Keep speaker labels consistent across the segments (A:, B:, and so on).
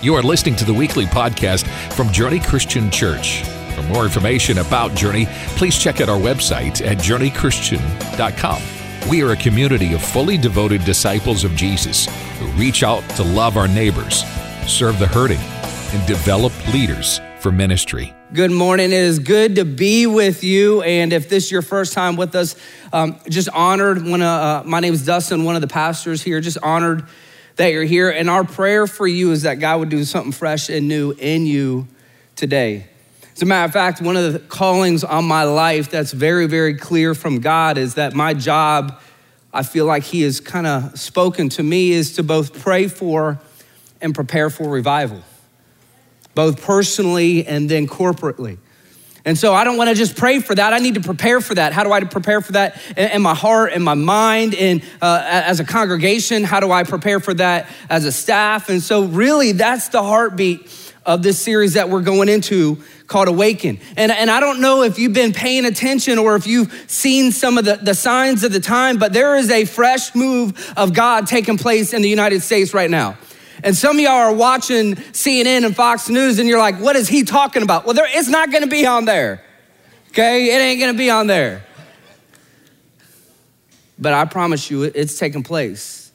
A: You are listening to the weekly podcast from Journey Christian Church. For more information about Journey, please check out our website at journeychristian.com. We are a community of fully devoted disciples of Jesus who reach out to love our neighbors, serve the hurting, and develop leaders for ministry.
B: Good morning. It is good to be with you. And if this is your first time with us, um, just honored. When uh, my name is Dustin, one of the pastors here. Just honored that you're here. And our prayer for you is that God would do something fresh and new in you today. As a matter of fact, one of the callings on my life that's very, very clear from God is that my job, I feel like He has kind of spoken to me, is to both pray for and prepare for revival, both personally and then corporately. And so I don't want to just pray for that. I need to prepare for that. How do I prepare for that in my heart and my mind and uh, as a congregation? How do I prepare for that as a staff? And so, really, that's the heartbeat of this series that we're going into called Awaken. And, and I don't know if you've been paying attention or if you've seen some of the, the signs of the time, but there is a fresh move of God taking place in the United States right now. And some of y'all are watching CNN and Fox News and you're like, what is he talking about? Well, there, it's not gonna be on there, okay? It ain't gonna be on there. But I promise you, it's taking place.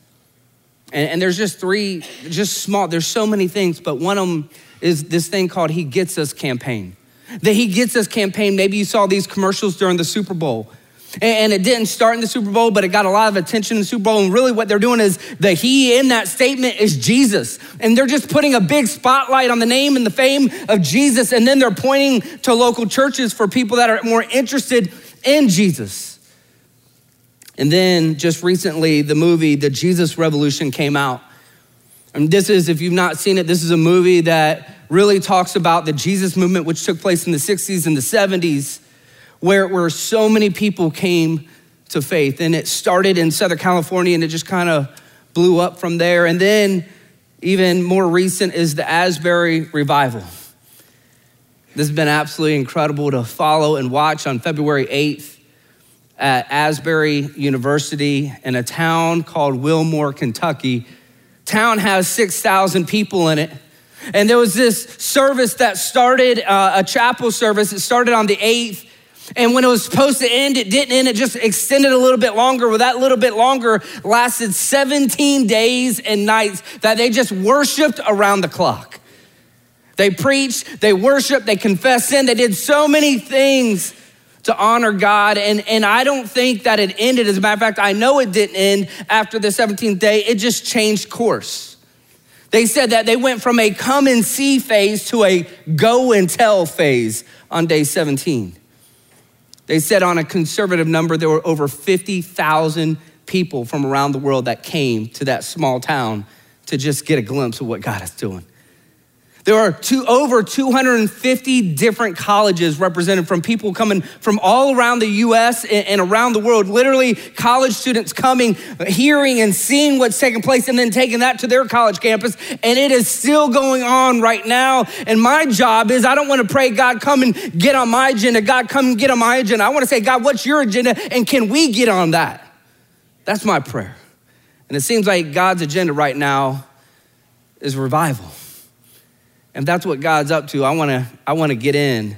B: And, and there's just three, just small, there's so many things, but one of them is this thing called He Gets Us campaign. The He Gets Us campaign, maybe you saw these commercials during the Super Bowl. And it didn't start in the Super Bowl, but it got a lot of attention in the Super Bowl. And really, what they're doing is the he in that statement is Jesus. And they're just putting a big spotlight on the name and the fame of Jesus. And then they're pointing to local churches for people that are more interested in Jesus. And then just recently, the movie, The Jesus Revolution, came out. And this is, if you've not seen it, this is a movie that really talks about the Jesus movement, which took place in the 60s and the 70s where, where so many people came to faith. And it started in Southern California and it just kind of blew up from there. And then, even more recent, is the Asbury Revival. This has been absolutely incredible to follow and watch on February 8th at Asbury University in a town called Wilmore, Kentucky. Town has 6,000 people in it. And there was this service that started, uh, a chapel service. It started on the 8th and when it was supposed to end, it didn't end. It just extended a little bit longer. Well, that little bit longer lasted 17 days and nights that they just worshiped around the clock. They preached, they worshiped, they confessed sin, they did so many things to honor God. And, and I don't think that it ended. As a matter of fact, I know it didn't end after the 17th day, it just changed course. They said that they went from a come and see phase to a go and tell phase on day 17. They said on a conservative number, there were over 50,000 people from around the world that came to that small town to just get a glimpse of what God is doing. There are two, over 250 different colleges represented from people coming from all around the US and, and, around the world. Literally, college students coming, hearing and seeing what's taking place, and then taking that to their college campus. And it is still going on right now. And my job is I don't want to pray, God, come and get on my agenda. God, come and get on my agenda. I want to say, God, what's your agenda? And can we get on that? That's my prayer. And it seems like God's agenda right now is revival. And that's what God's up to, I wanna, I wanna get in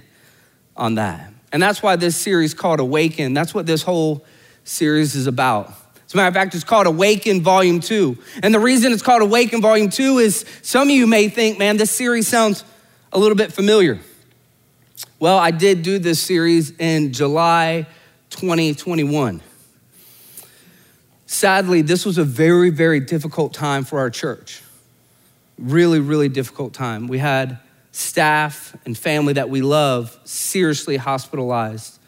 B: on that. And that's why this series called Awaken, that's what this whole series is about. As a matter of fact, it's called Awaken Volume 2. And the reason it's called Awaken Volume 2 is some of you may think, man, this series sounds a little bit familiar. Well, I did do this series in July 2021. Sadly, this was a very, very difficult time for our church really, really difficult time. We had staff and family that we love seriously hospitalized,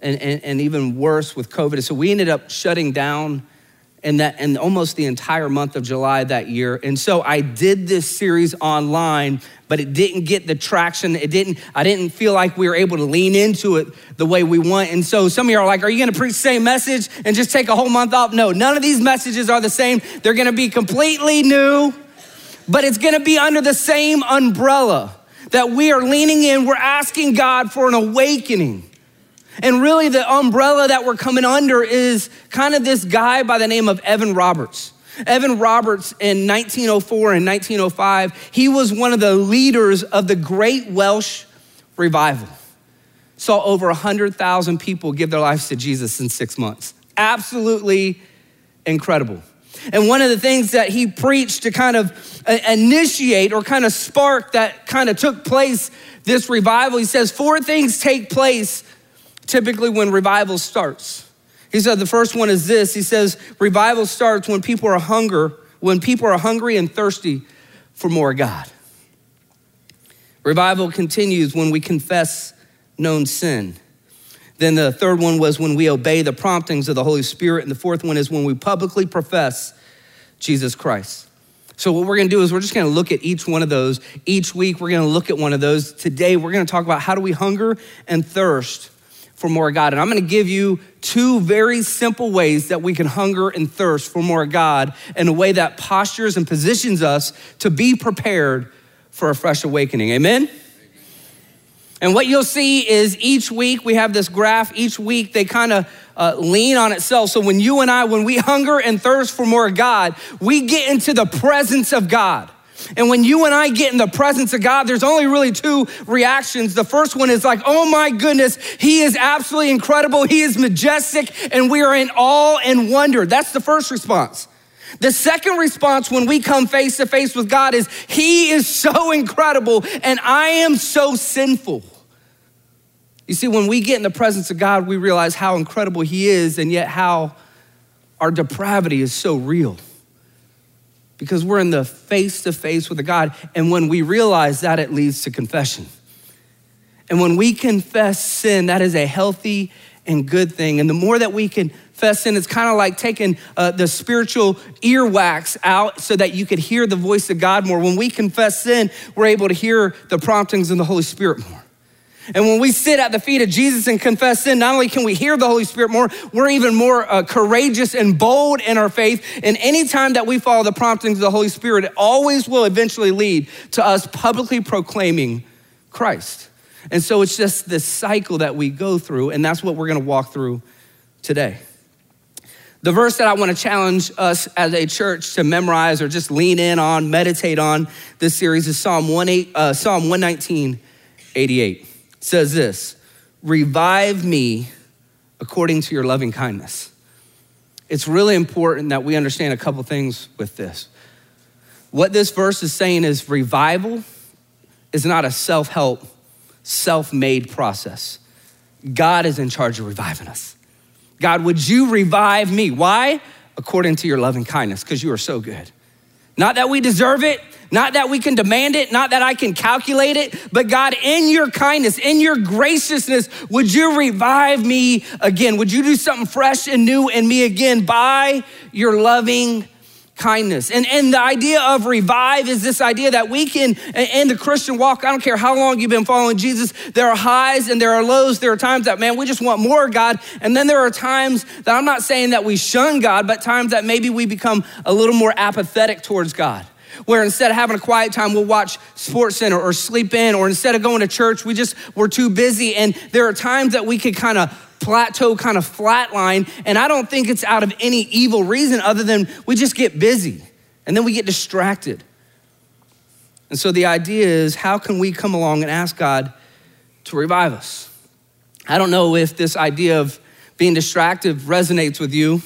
B: and, and, and even worse with COVID. So we ended up shutting down in that in almost the entire month of July that year. And so I did this series online, but it didn't get the traction. It didn't, I didn't feel like we were able to lean into it the way we want. And so some of you are like, are you gonna preach the same message and just take a whole month off? No, none of these messages are the same. They're gonna be completely new but it's gonna be under the same umbrella that we are leaning in. We're asking God for an awakening. And really, the umbrella that we're coming under is kind of this guy by the name of Evan Roberts. Evan Roberts in 1904 and 1905, he was one of the leaders of the Great Welsh Revival. Saw over 100,000 people give their lives to Jesus in six months. Absolutely incredible. And one of the things that he preached to kind of uh, initiate or kind of spark that kind of took place this revival, he says, four things take place typically when revival starts. He said the first one is this. He says revival starts when people are hunger, when people are hungry and thirsty for more God. Revival continues when we confess known sin. Then the third one was when we obey the promptings of the Holy Spirit. And the fourth one is when we publicly profess Jesus Christ. So, what we're gonna do is we're just gonna look at each one of those. Each week, we're gonna look at one of those. Today, we're gonna talk about how do we hunger and thirst for more God. And I'm gonna give you two very simple ways that we can hunger and thirst for more God in a way that postures and positions us to be prepared for a fresh awakening. Amen? And what you'll see is each week we have this graph. Each week they kind of uh, lean on itself. So when you and I, when we hunger and thirst for more God, we get into the presence of God. And when you and I get in the presence of God, there's only really two reactions. The first one is like, oh my goodness, he is absolutely incredible. He is majestic, and we are in awe and wonder. That's the first response. The second response when we come face to face with God is, He is so incredible and I am so sinful. You see, when we get in the presence of God, we realize how incredible He is and yet how our depravity is so real. Because we're in the face to face with the God. And when we realize that, it leads to confession. And when we confess sin, that is a healthy and good thing. And the more that we confess sin, it's kind of like taking uh, the spiritual earwax out so that you could hear the voice of God more. When we confess sin, we're able to hear the promptings of the Holy Spirit more. And when we sit at the feet of Jesus and confess sin, not only can we hear the Holy Spirit more, we're even more uh, courageous and bold in our faith. And anytime that we follow the promptings of the Holy Spirit, it always will eventually lead to us publicly proclaiming Christ. And so it's just this cycle that we go through, and that's what we're gonna walk through today. The verse that I wanna challenge us as a church to memorize or just lean in on, meditate on this series is Psalm, 1, uh, Psalm 119, 88. It says this Revive me according to your loving kindness. It's really important that we understand a couple things with this. What this verse is saying is revival is not a self help self made process. God is in charge of reviving us. God, would you revive me? Why? According to your loving kindness, because you are so good. Not that we deserve it, not that we can demand it, not that I can calculate it, but God, in your kindness, in your graciousness, would you revive me again? Would you do something fresh and new in me again by your loving kindness. And, and the idea of revive is this idea that we can, in the Christian walk, I don't care how long you've been following Jesus, there are highs and there are lows. There are times that, man, we just want more God. And then there are times that I'm not saying that we shun God, but times that maybe we become a little more apathetic towards God where instead of having a quiet time, we'll watch Sports Center or sleep in, or instead of going to church, we just, we're too busy. And there are times that we could kind of plateau, kind of flatline. And I don't think it's out of any evil reason other than we just get busy and then we get distracted. And so the idea is how can we come along and ask God to revive us? I don't know if this idea of being distracted resonates with you.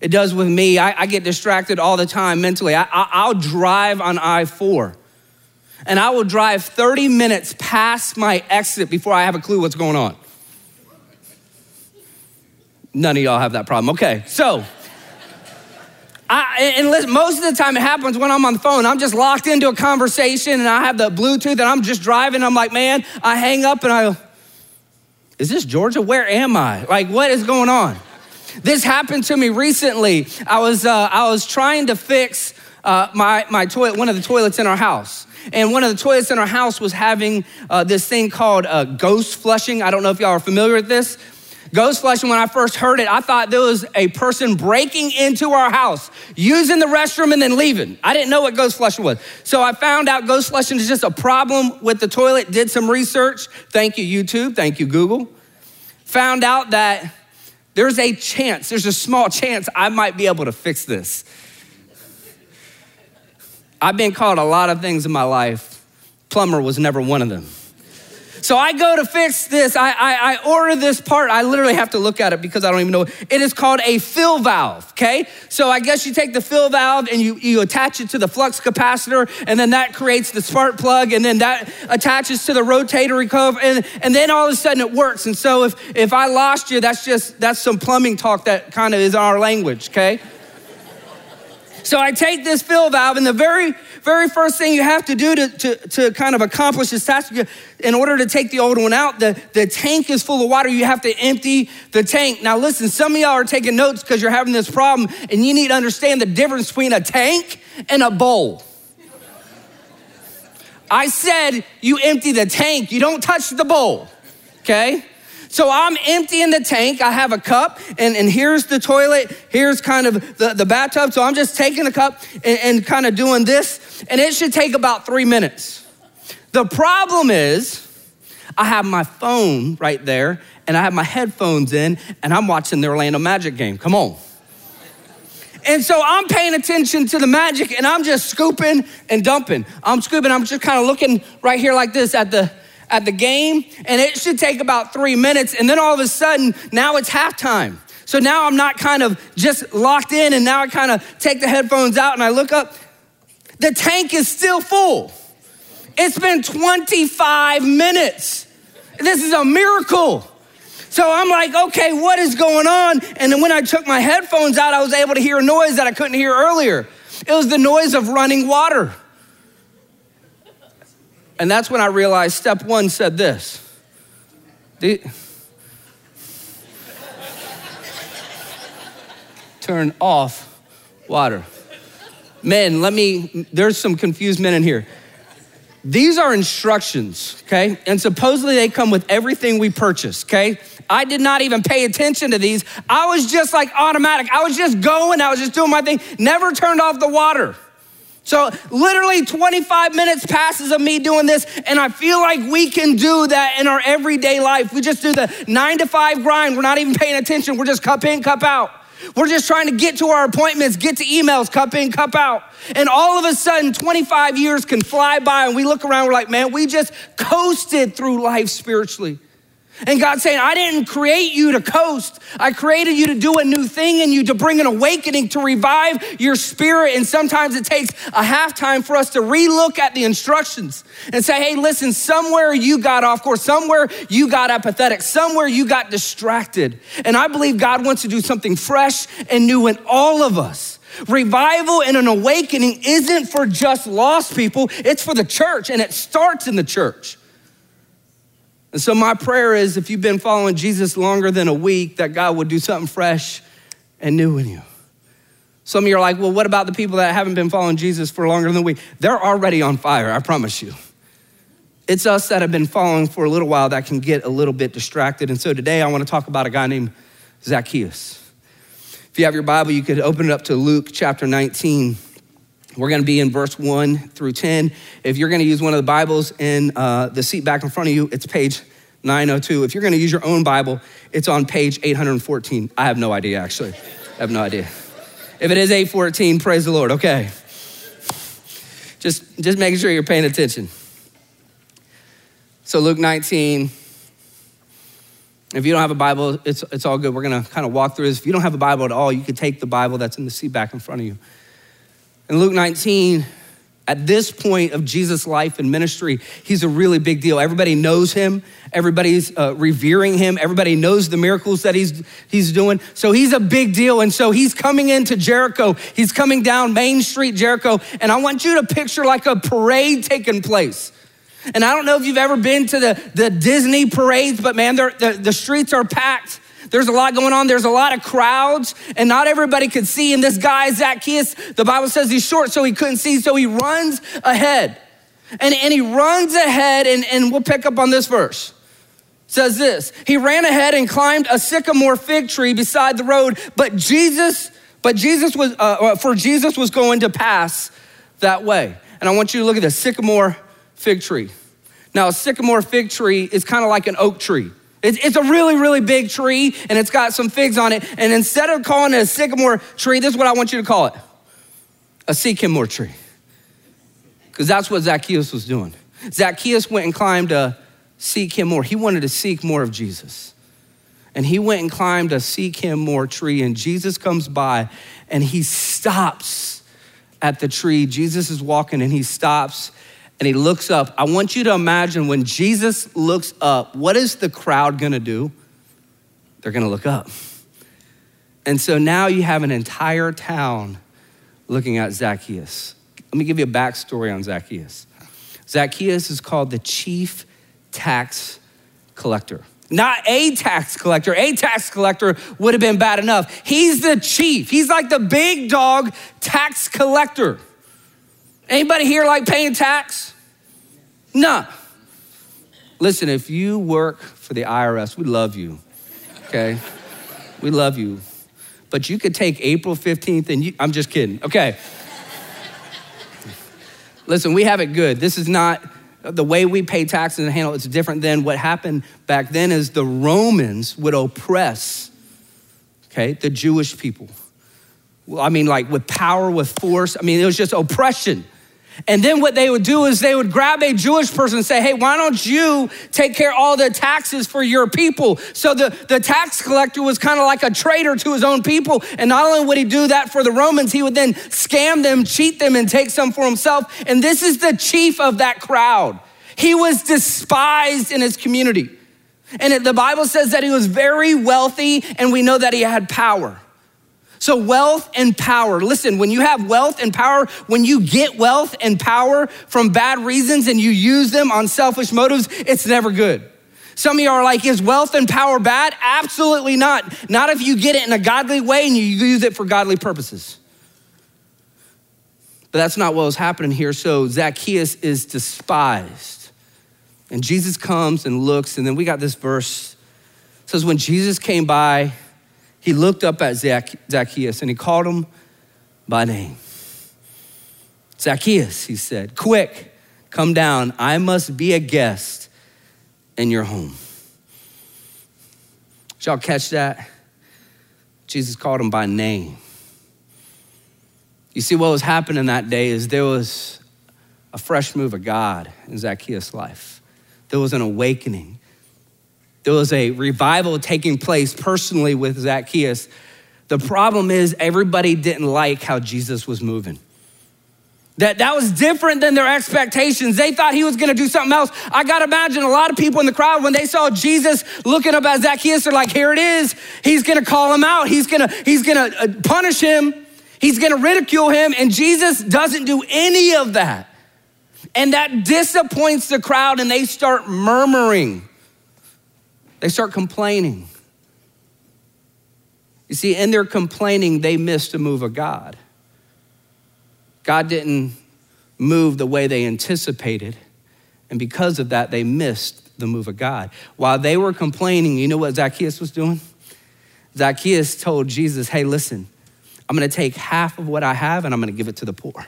B: It does with me. I, I get distracted all the time mentally. I, I'll drive on I 4 and I will drive 30 minutes past my exit before I have a clue what's going on. None of y'all have that problem. Okay, so. I, and listen, most of the time it happens when I'm on the phone. I'm just locked into a conversation and I have the Bluetooth and I'm just driving. I'm like, man, I hang up and I go, is this Georgia? Where am I? Like, what is going on? This happened to me recently. I was, uh, I was trying to fix uh, my, my toilet, one of the toilets in our house. And one of the toilets in our house was having uh, this thing called uh, ghost flushing. I don't know if y'all are familiar with this. Ghost flushing, when I first heard it, I thought there was a person breaking into our house, using the restroom and then leaving. I didn't know what ghost flushing was. So I found out ghost flushing is just a problem with the toilet, did some research. Thank you, YouTube. Thank you, Google. Found out that there's a chance, there's a small chance I might be able to fix this. I've been called a lot of things in my life. Plumber was never one of them. So I go to fix this. I, I, I, order this part. I literally have to look at it because I don't even know. It is called a fill valve, okay? So I guess you take the fill valve and you, you attach it to the flux capacitor, and then that creates the spark plug, and then that attaches to the rotatory cove, and, and then all of a sudden it works. And so if, if I lost you, that's just, that's some plumbing talk that kind of is our language, okay? So I take this fill valve, and the very, very first thing you have to do to, to, to kind of accomplish this task, in order to take the old one out, the, the tank is full of water. You have to empty the tank. Now, listen, some of y'all are taking notes because you're having this problem, and you need to understand the difference between a tank and a bowl. I said you empty the tank, you don't touch the bowl, okay? So I'm emptying the tank. I have a cup, and, and here's the toilet. Here's kind of the, the bathtub. So I'm just taking the cup and, and kind of doing this, and it should take about three minutes. The problem is, I have my phone right there, and I have my headphones in, and I'm watching the Orlando Magic game. Come on. And so I'm paying attention to the magic and I'm just scooping and dumping. I'm scooping, I'm just kind of looking right here like this at the at the game, and it should take about three minutes. And then all of a sudden, now it's halftime. So now I'm not kind of just locked in, and now I kind of take the headphones out and I look up. The tank is still full. It's been 25 minutes. This is a miracle. So I'm like, okay, what is going on? And then when I took my headphones out, I was able to hear a noise that I couldn't hear earlier. It was the noise of running water. And that's when I realized step one said this. Turn off water. Men, let me, there's some confused men in here. These are instructions, okay? And supposedly they come with everything we purchase, okay? I did not even pay attention to these. I was just like automatic. I was just going, I was just doing my thing, never turned off the water. So, literally 25 minutes passes of me doing this, and I feel like we can do that in our everyday life. We just do the nine to five grind. We're not even paying attention. We're just cup in, cup out. We're just trying to get to our appointments, get to emails, cup in, cup out. And all of a sudden, 25 years can fly by, and we look around, we're like, man, we just coasted through life spiritually. And God's saying, I didn't create you to coast. I created you to do a new thing in you, to bring an awakening, to revive your spirit. And sometimes it takes a halftime for us to relook at the instructions and say, hey, listen, somewhere you got off course, somewhere you got apathetic, somewhere you got distracted. And I believe God wants to do something fresh and new in all of us. Revival and an awakening isn't for just lost people, it's for the church, and it starts in the church. And so, my prayer is if you've been following Jesus longer than a week, that God would do something fresh and new in you. Some of you are like, well, what about the people that haven't been following Jesus for longer than a week? They're already on fire, I promise you. It's us that have been following for a little while that can get a little bit distracted. And so today I want to talk about a guy named Zacchaeus. If you have your Bible, you could open it up to Luke chapter 19. We're going to be in verse 1 through 10. If you're going to use one of the Bibles in uh, the seat back in front of you, it's page 902. If you're going to use your own Bible, it's on page 814. I have no idea, actually. I have no idea. If it is 814, praise the Lord. Okay. Just, just making sure you're paying attention. So, Luke 19. If you don't have a Bible, it's, it's all good. We're going to kind of walk through this. If you don't have a Bible at all, you can take the Bible that's in the seat back in front of you. In Luke 19, at this point of Jesus' life and ministry, he's a really big deal. Everybody knows him. Everybody's uh, revering him. Everybody knows the miracles that he's, he's doing. So he's a big deal. And so he's coming into Jericho. He's coming down Main Street, Jericho. And I want you to picture like a parade taking place. And I don't know if you've ever been to the, the Disney parades, but man, the, the streets are packed. There's a lot going on. There's a lot of crowds, and not everybody could see. And this guy, Zacchaeus, the Bible says he's short, so he couldn't see. So he runs ahead. And, and he runs ahead, and, and we'll pick up on this verse. It says this He ran ahead and climbed a sycamore fig tree beside the road, but Jesus, but Jesus was, uh, uh for Jesus was going to pass that way. And I want you to look at this sycamore fig tree. Now, a sycamore fig tree is kind of like an oak tree. It's a really, really big tree and it's got some figs on it. And instead of calling it a sycamore tree, this is what I want you to call it a sycamore tree. Because that's what Zacchaeus was doing. Zacchaeus went and climbed a seek him more. He wanted to seek more of Jesus. And he went and climbed a seek him more tree, and Jesus comes by and he stops at the tree. Jesus is walking and he stops and he looks up. I want you to imagine when Jesus looks up, what is the crowd gonna do? They're gonna look up. And so now you have an entire town looking at Zacchaeus. Let me give you a backstory on Zacchaeus. Zacchaeus is called the chief tax collector. Not a tax collector. A tax collector would have been bad enough. He's the chief. He's like the big dog tax collector. Anybody here like paying tax? No. Listen, if you work for the IRS, we love you. Okay? We love you. But you could take April 15th and you, I'm just kidding. Okay. Listen, we have it good. This is not the way we pay taxes and handle it's different than what happened back then is the Romans would oppress, okay, the Jewish people. I mean, like with power, with force. I mean, it was just oppression. And then what they would do is they would grab a Jewish person and say, hey, why don't you take care of all the taxes for your people? So the, the tax collector was kind of like a traitor to his own people. And not only would he do that for the Romans, he would then scam them, cheat them, and take some for himself. And this is the chief of that crowd. He was despised in his community. And it, the Bible says that he was very wealthy, and we know that he had power. So, wealth and power. Listen, when you have wealth and power, when you get wealth and power from bad reasons and you use them on selfish motives, it's never good. Some of you are like, is wealth and power bad? Absolutely not. Not if you get it in a godly way and you use it for godly purposes. But that's not what was happening here. So Zacchaeus is despised. And Jesus comes and looks, and then we got this verse. It says, When Jesus came by, he looked up at Zacchaeus and he called him by name. Zacchaeus, he said, quick, come down. I must be a guest in your home. Did y'all catch that? Jesus called him by name. You see, what was happening that day is there was a fresh move of God in Zacchaeus' life. There was an awakening there was a revival taking place personally with Zacchaeus. The problem is, everybody didn't like how Jesus was moving. That, that was different than their expectations. They thought he was gonna do something else. I gotta imagine a lot of people in the crowd, when they saw Jesus looking up at Zacchaeus, they're like, here it is. He's gonna call him out. He's gonna, he's gonna uh, punish him. He's gonna ridicule him. And Jesus doesn't do any of that. And that disappoints the crowd and they start murmuring. They start complaining. You see, in their complaining, they missed a move of God. God didn't move the way they anticipated. And because of that, they missed the move of God. While they were complaining, you know what Zacchaeus was doing? Zacchaeus told Jesus, Hey, listen, I'm gonna take half of what I have and I'm gonna give it to the poor.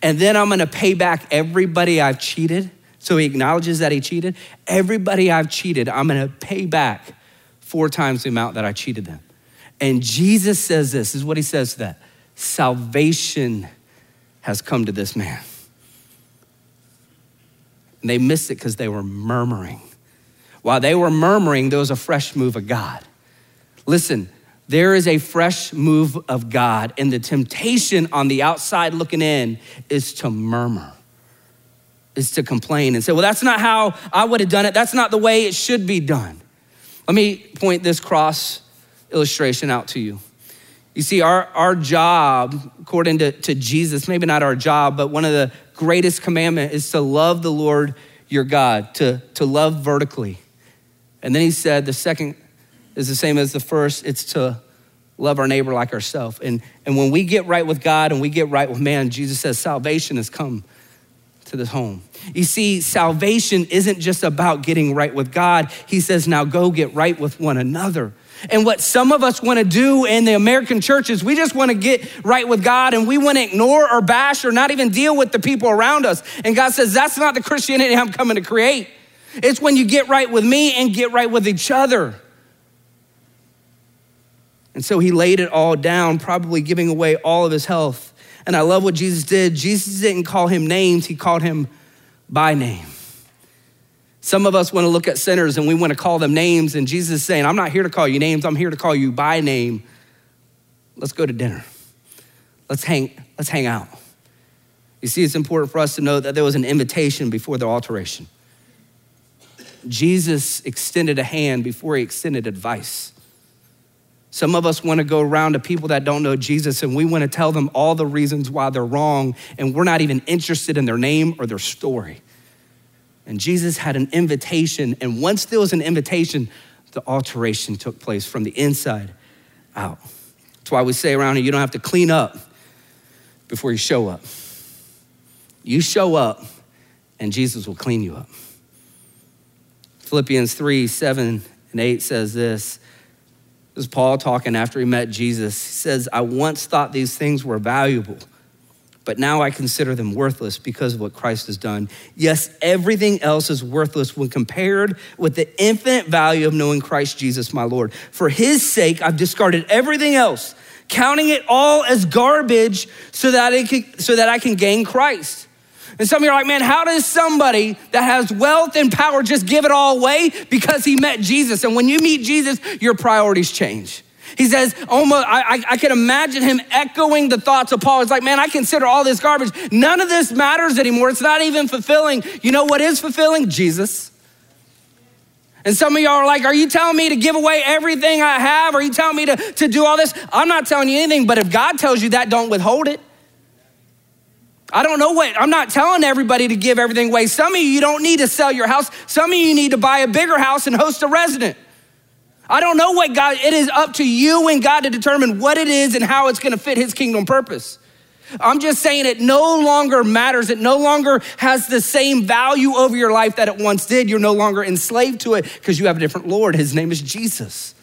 B: And then I'm gonna pay back everybody I've cheated so he acknowledges that he cheated. Everybody I've cheated, I'm gonna pay back four times the amount that I cheated them. And Jesus says this, this is what he says to that salvation has come to this man. And they missed it because they were murmuring. While they were murmuring, there was a fresh move of God. Listen, there is a fresh move of God, and the temptation on the outside looking in is to murmur is to complain and say, well, that's not how I would have done it. That's not the way it should be done. Let me point this cross illustration out to you. You see, our, our job, according to, to Jesus, maybe not our job, but one of the greatest commandment is to love the Lord your God, to, to love vertically. And then he said the second is the same as the first, it's to love our neighbor like ourselves. And, and when we get right with God and we get right with man, Jesus says salvation has come to this home. You see, salvation isn't just about getting right with God. He says, now go get right with one another. And what some of us want to do in the American churches, we just want to get right with God and we want to ignore or bash or not even deal with the people around us. And God says, that's not the Christianity I'm coming to create. It's when you get right with me and get right with each other. And so he laid it all down, probably giving away all of his health And I love what Jesus did. Jesus didn't call him names, he called him by name. Some of us want to look at sinners and we want to call them names, and Jesus is saying, I'm not here to call you names, I'm here to call you by name. Let's go to dinner. Let's hang, let's hang out. You see, it's important for us to know that there was an invitation before the alteration. Jesus extended a hand before he extended advice. Some of us want to go around to people that don't know Jesus and we want to tell them all the reasons why they're wrong, and we're not even interested in their name or their story. And Jesus had an invitation, and once there was an invitation, the alteration took place from the inside out. That's why we say around here you don't have to clean up before you show up. You show up, and Jesus will clean you up. Philippians 3 7 and 8 says this. Is Paul talking after he met Jesus. He says, I once thought these things were valuable, but now I consider them worthless because of what Christ has done. Yes, everything else is worthless when compared with the infinite value of knowing Christ Jesus, my Lord. For his sake, I've discarded everything else, counting it all as garbage so that, it so that I can gain Christ and some of you are like, man, how does somebody that has wealth and power just give it all away because he met Jesus? And when you meet Jesus, your priorities change. He says, almost, I, I, I, can imagine him echoing the thoughts of Paul. It's like, man, I consider all this garbage. None of this matters anymore. It's not even fulfilling. You know what is fulfilling? Jesus. And some of y'all are like, are you telling me to give away everything I have? Are you telling me to, to do all this? I'm not telling you anything, but if God tells you that, don't withhold it. I don't know what, I'm not telling everybody to give everything away. Some of you, you don't need to sell your house. Some of you need to buy a bigger house and host a resident. I don't know what God, it is up to you and God to determine what it is and how it's gonna fit his kingdom purpose. I'm just saying it no longer matters. It no longer has the same value over your life that it once did. You're no longer enslaved to it because you have a different Lord. His name is Jesus.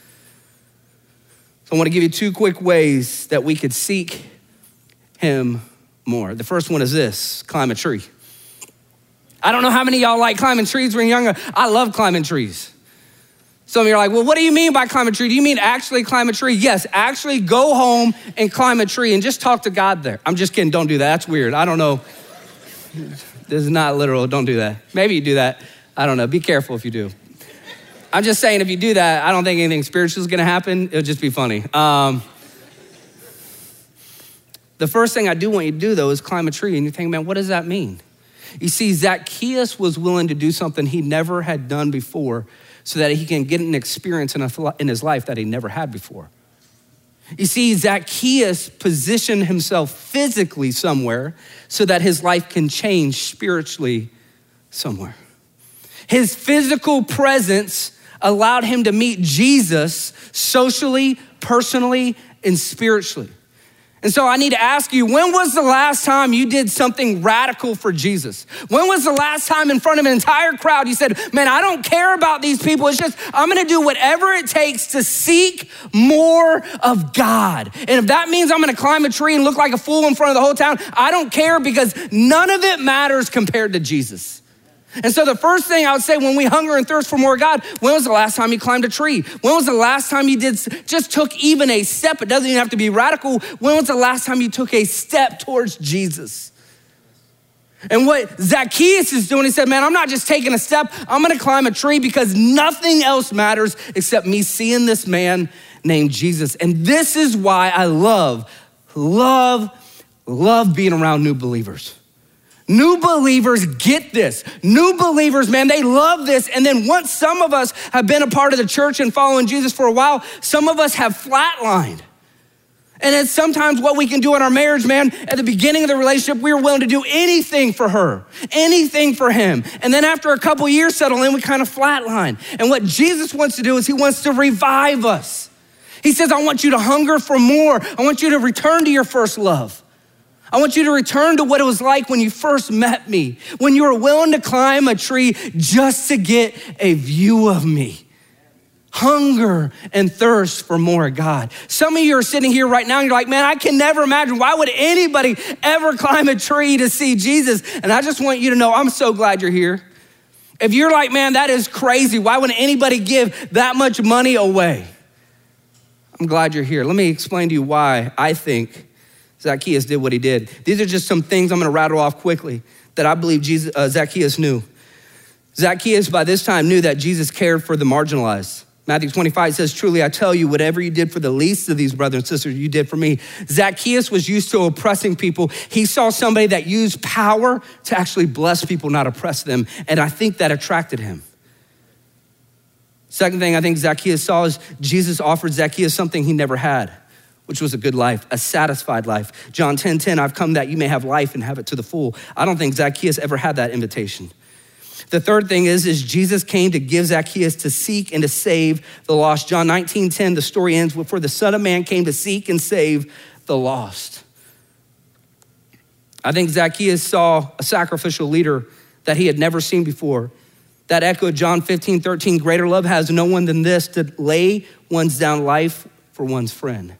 B: So I want to give you two quick ways that we could seek him more. The first one is this climb a tree. I don't know how many y'all like climbing trees when you're younger. I love climbing trees. Some of you are like, well, what do you mean by climb a tree? Do you mean actually climb a tree? Yes, actually go home and climb a tree and just talk to God there. I'm just kidding. Don't do that. That's weird. I don't know. This is not literal. Don't do that. Maybe you do that. I don't know. Be careful if you do. I'm just saying, if you do that, I don't think anything spiritual is going to happen. It'll just be funny. Um, the first thing I do want you to do, though, is climb a tree. And you think, man, what does that mean? You see, Zacchaeus was willing to do something he never had done before so that he can get an experience in his life that he never had before. You see, Zacchaeus positioned himself physically somewhere so that his life can change spiritually somewhere. His physical presence allowed him to meet Jesus socially, personally, and spiritually. And so I need to ask you, when was the last time you did something radical for Jesus? When was the last time in front of an entire crowd you said, man, I don't care about these people. It's just, I'm gonna do whatever it takes to seek more of God. And if that means I'm gonna climb a tree and look like a fool in front of the whole town, I don't care because none of it matters compared to Jesus. And so, the first thing I would say when we hunger and thirst for more God, when was the last time you climbed a tree? When was the last time you did just took even a step? It doesn't even have to be radical. When was the last time you took a step towards Jesus? And what Zacchaeus is doing, he said, Man, I'm not just taking a step, I'm gonna climb a tree because nothing else matters except me seeing this man named Jesus. And this is why I love, love, love being around new believers. New believers get this. New believers, man, they love this. And then once some of us have been a part of the church and following Jesus for a while, some of us have flatlined. And it's sometimes what we can do in our marriage, man. At the beginning of the relationship, we were willing to do anything for her, anything for him. And then after a couple years settle in, we kind of flatline. And what Jesus wants to do is he wants to revive us. He says, I want you to hunger for more. I want you to return to your first love. I want you to return to what it was like when you first met me, when you were willing to climb a tree just to get a view of me. Hunger and thirst for more God. Some of you are sitting here right now and you're like, man, I can never imagine. Why would anybody ever climb a tree to see Jesus? And I just want you to know I'm so glad you're here. If you're like, man, that is crazy, why would anybody give that much money away? I'm glad you're here. Let me explain to you why I think Zacchaeus did what he did. These are just some things I'm gonna rattle off quickly that I believe Jesus, uh, Zacchaeus knew. Zacchaeus, by this time, knew that Jesus cared for the marginalized. Matthew 25 says, Truly I tell you, whatever you did for the least of these brothers and sisters, you did for me. Zacchaeus was used to oppressing people. He saw somebody that used power to actually bless people, not oppress them. And I think that attracted him. Second thing I think Zacchaeus saw is Jesus offered Zacchaeus something he never had, which was a good life, a satisfied life. John 10 10, I've come that you may have life and have it to the full. I don't think Zacchaeus ever had that invitation. The third thing is, is Jesus came to give Zacchaeus to seek and to save the lost. John 19 10, the story ends with, For the Son of Man came to seek and save the lost. I think Zacchaeus saw a sacrificial leader that he had never seen before that echoed John 15, 13. Greater love has no one than this to lay one's down life for one's friend.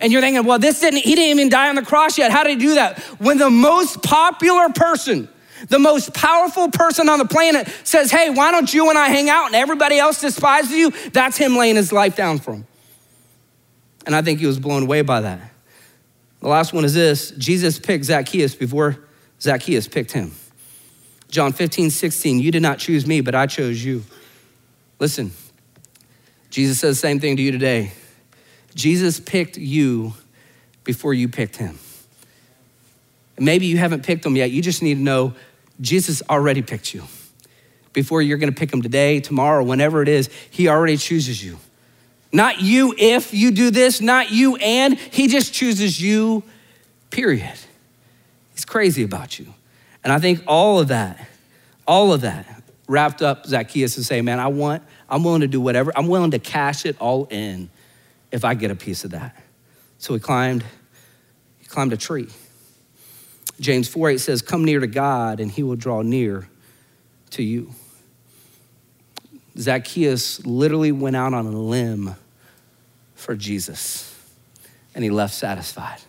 B: And you're thinking, well, this didn't, he didn't even die on the cross yet. How did he do that? When the most popular person, the most powerful person on the planet says, hey, why don't you and I hang out and everybody else despises you? That's him laying his life down for him. And I think he was blown away by that. The last one is this Jesus picked Zacchaeus before Zacchaeus picked him. John 15, 16, you did not choose me, but I chose you. Listen, Jesus says the same thing to you today. Jesus picked you before you picked him. Maybe you haven't picked him yet. You just need to know Jesus already picked you. Before you're gonna pick him today, tomorrow, whenever it is, he already chooses you. Not you if you do this, not you and, he just chooses you, period. He's crazy about you. And I think all of that, all of that wrapped up Zacchaeus to say, man, I want, I'm willing to do whatever, I'm willing to cash it all in if I get a piece of that. So he climbed, he climbed a tree. James 4 8 says, Come near to God, and he will draw near to you. Zacchaeus literally went out on a limb for Jesus, and he left satisfied.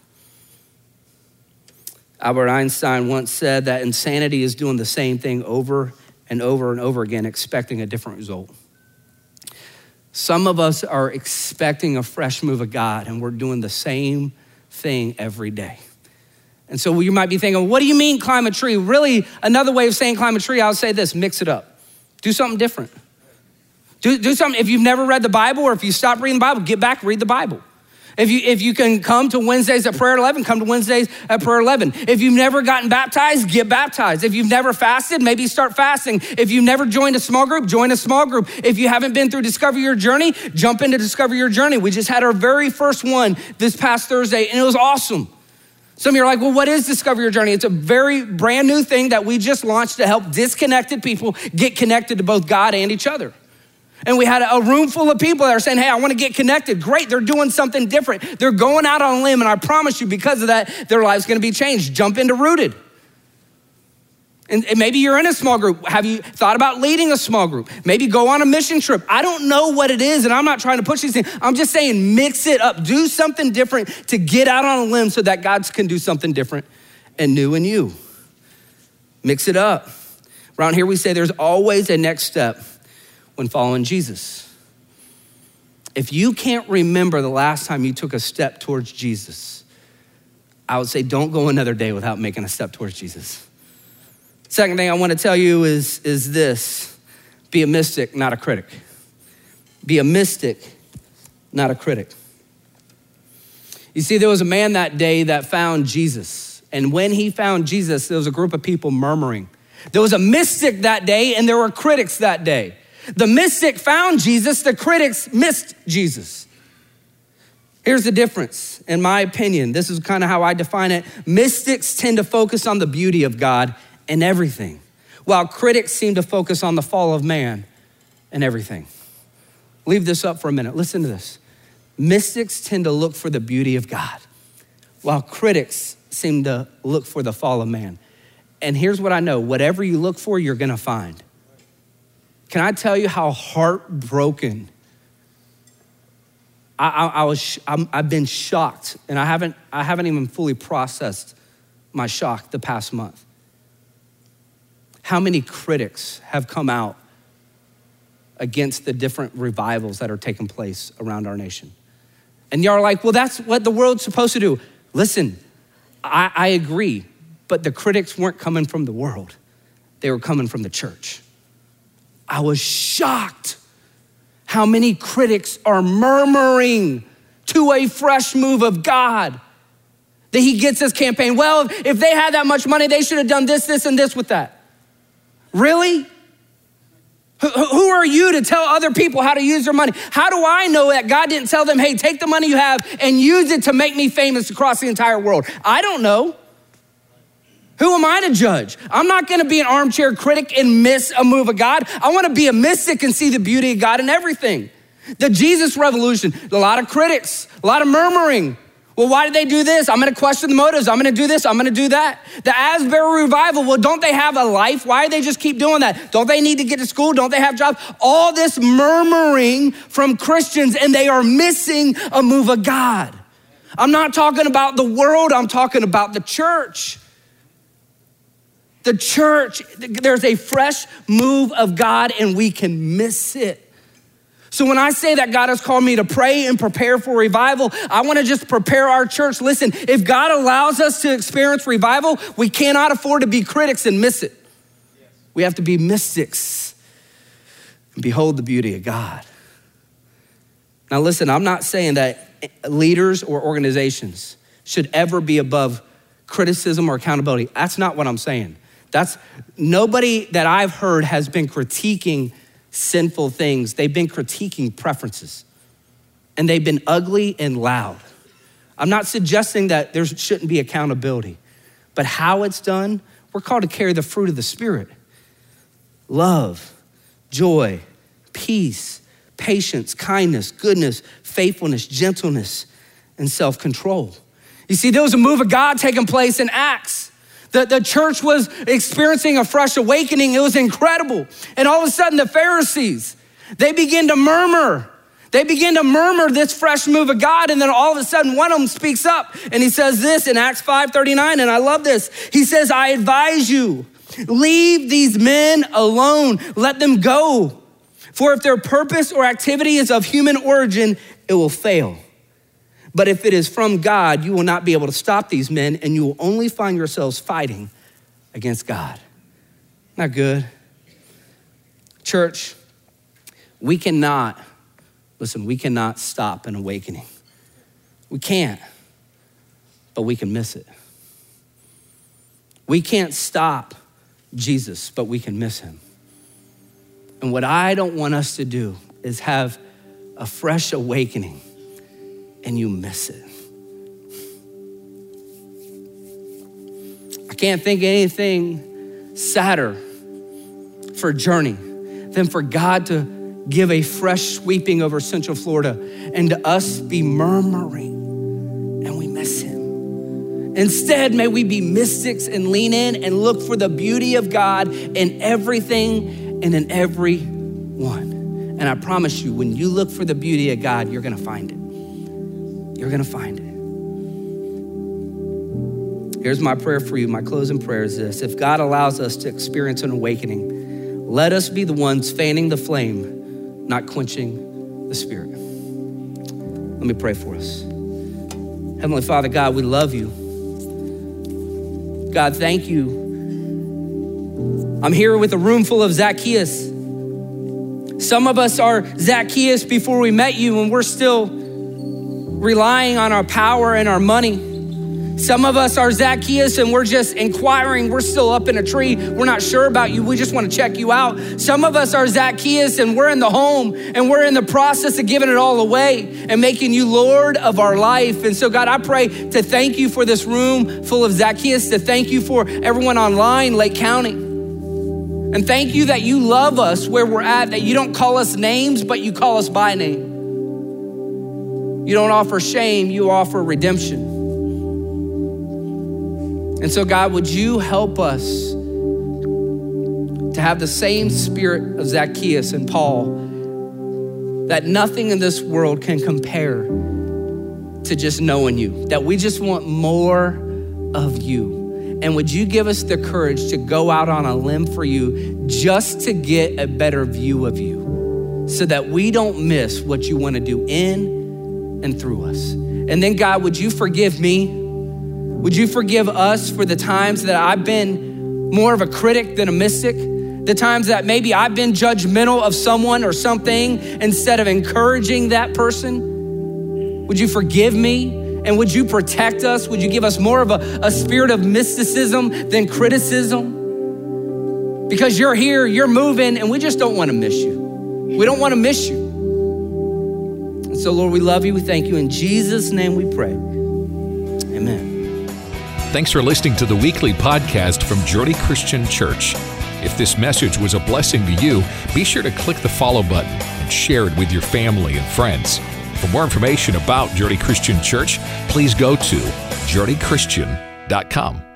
B: Albert Einstein once said that insanity is doing the same thing over and over and over again, expecting a different result. Some of us are expecting a fresh move of God, and we're doing the same thing every day. And so you might be thinking, what do you mean climb a tree? Really, another way of saying climb a tree, I'll say this mix it up, do something different. Do, do something, if you've never read the Bible or if you stop reading the Bible, get back, read the Bible. If you, if you can come to Wednesdays at prayer 11, come to Wednesdays at prayer 11. If you've never gotten baptized, get baptized. If you've never fasted, maybe start fasting. If you've never joined a small group, join a small group. If you haven't been through Discover Your Journey, jump into Discover Your Journey. We just had our very first one this past Thursday, and it was awesome. Some of you are like, well, what is Discover Your Journey? It's a very brand new thing that we just launched to help disconnected people get connected to both God and each other. And we had a room full of people that are saying, Hey, I want to get connected. Great. They're doing something different. They're going out on a limb. And I promise you, because of that, their life's going to be changed. Jump into Rooted. And maybe you're in a small group. Have you thought about leading a small group? Maybe go on a mission trip. I don't know what it is, and I'm not trying to push these things. I'm just saying, mix it up. Do something different to get out on a limb so that God can do something different and new in you. Mix it up. Around here, we say there's always a next step when following Jesus. If you can't remember the last time you took a step towards Jesus, I would say don't go another day without making a step towards Jesus. Second thing I want to tell you is, is this be a mystic, not a critic. Be a mystic, not a critic. You see, there was a man that day that found Jesus. And when he found Jesus, there was a group of people murmuring. There was a mystic that day, and there were critics that day. The mystic found Jesus, the critics missed Jesus. Here's the difference, in my opinion. This is kind of how I define it. Mystics tend to focus on the beauty of God and everything, while critics seem to focus on the fall of man and everything. Leave this up for a minute. Listen to this. Mystics tend to look for the beauty of God, while critics seem to look for the fall of man. And here's what I know whatever you look for, you're gonna find. Can I tell you how heartbroken I, I, I was? i have been shocked, and I haven't, I haven't even fully processed my shock the past month. How many critics have come out against the different revivals that are taking place around our nation? And y'all are like, well, that's what the world's supposed to do. Listen, I, I agree, but the critics weren't coming from the world, they were coming from the church. I was shocked how many critics are murmuring to a fresh move of God that he gets this campaign. Well, if they had that much money, they should have done this, this, and this with that. Really? Who are you to tell other people how to use their money? How do I know that God didn't tell them, hey, take the money you have and use it to make me famous across the entire world? I don't know. Who am I to judge? I'm not gonna be an armchair critic and miss a move of God. I wanna be a mystic and see the beauty of God in everything. The Jesus revolution, a lot of critics, a lot of murmuring. Well, why did they do this? I'm gonna question the motives. I'm gonna do this. I'm gonna do that. The Asbury revival, well, don't they have a life? Why do they just keep doing that? Don't they need to get to school? Don't they have jobs? All this murmuring from Christians, and they are missing a move of God. I'm not talking about the world, I'm talking about the church. The church, there's a fresh move of God, and we can miss it. So when I say that God has called me to pray and prepare for revival, I want to just prepare our church. Listen, if God allows us to experience revival, we cannot afford to be critics and miss it. We have to be mystics and behold the beauty of God. Now, listen, I'm not saying that leaders or organizations should ever be above criticism or accountability. That's not what I'm saying. That's nobody that I've heard has been critiquing sinful things. They've been critiquing preferences and they've been ugly and loud. I'm not suggesting that there shouldn't be accountability, but how it's done, we're called to carry the fruit of the Spirit love, joy, peace, patience, kindness, goodness, faithfulness, gentleness, and self control. You see, there was a move of God taking place in Acts. The, the church was experiencing a fresh awakening. It was incredible. And all of a sudden, the Pharisees, they begin to murmur. They begin to murmur this fresh move of God, and then all of a sudden, one of them speaks up and he says this in Acts 5:39, and I love this. He says, I advise you, leave these men alone, let them go. For if their purpose or activity is of human origin, it will fail. But if it is from God, you will not be able to stop these men, and you will only find yourselves fighting against God. Not good. Church, we cannot, listen, we cannot stop an awakening. We can't, but we can miss it. We can't stop Jesus, but we can miss him. And what I don't want us to do is have a fresh awakening and you miss it. I can't think anything sadder for a Journey than for God to give a fresh sweeping over Central Florida and to us be murmuring and we miss Him. Instead, may we be mystics and lean in and look for the beauty of God in everything and in everyone. And I promise you, when you look for the beauty of God, you're gonna find it you're going to find it. Here's my prayer for you. My closing prayer is this If God allows us to experience an awakening, let us be the ones fanning the flame, not quenching the spirit. Let me pray for us. Heavenly Father, God, we love you. God, thank you. I'm here with a room full of Zacchaeus. Some of us are Zacchaeus before we met you, and we're still relying on our power and our money. Some of us are Zacchaeus and we're just inquiring. We're still up in a tree. We're not sure about you. We just want to check you out. Some of us are Zacchaeus and we're in the home and we're in the process of giving it all away and making you Lord of our life. And so, God, I pray to thank you for this room full of Zacchaeus, to thank you for everyone online, Lake County. And thank you that you love us where we're at, that you don't call us names, but you call us by name. You don't offer shame, you offer redemption. And so, God, would you help us to have the same spirit of Zacchaeus and Paul that nothing in this world can compare to just knowing you, that we just want more of you. And would you give us the courage to go out on a limb for you just to get a better view of you so that we don't miss what you want to do in and through us. And then, God, would you forgive me Would you forgive us for the times that I've been more of a critic than a mystic? The times that maybe I've been judgmental of someone or something instead of encouraging that person? Would you forgive me? And would you protect us? Would you give us more of a, a spirit of mysticism than criticism? Because you're here, you're moving, and we just don't want to miss you. We don't want to miss you. So, Lord, we love you. We thank you. In Jesus' name we pray. Amen.
A: Thanks for listening to the weekly podcast from Journey Christian Church. If this message was a blessing to you, be sure to click the follow button and share it with your family and friends. For more information about Journey Christian Church, please go to journeychristian.com.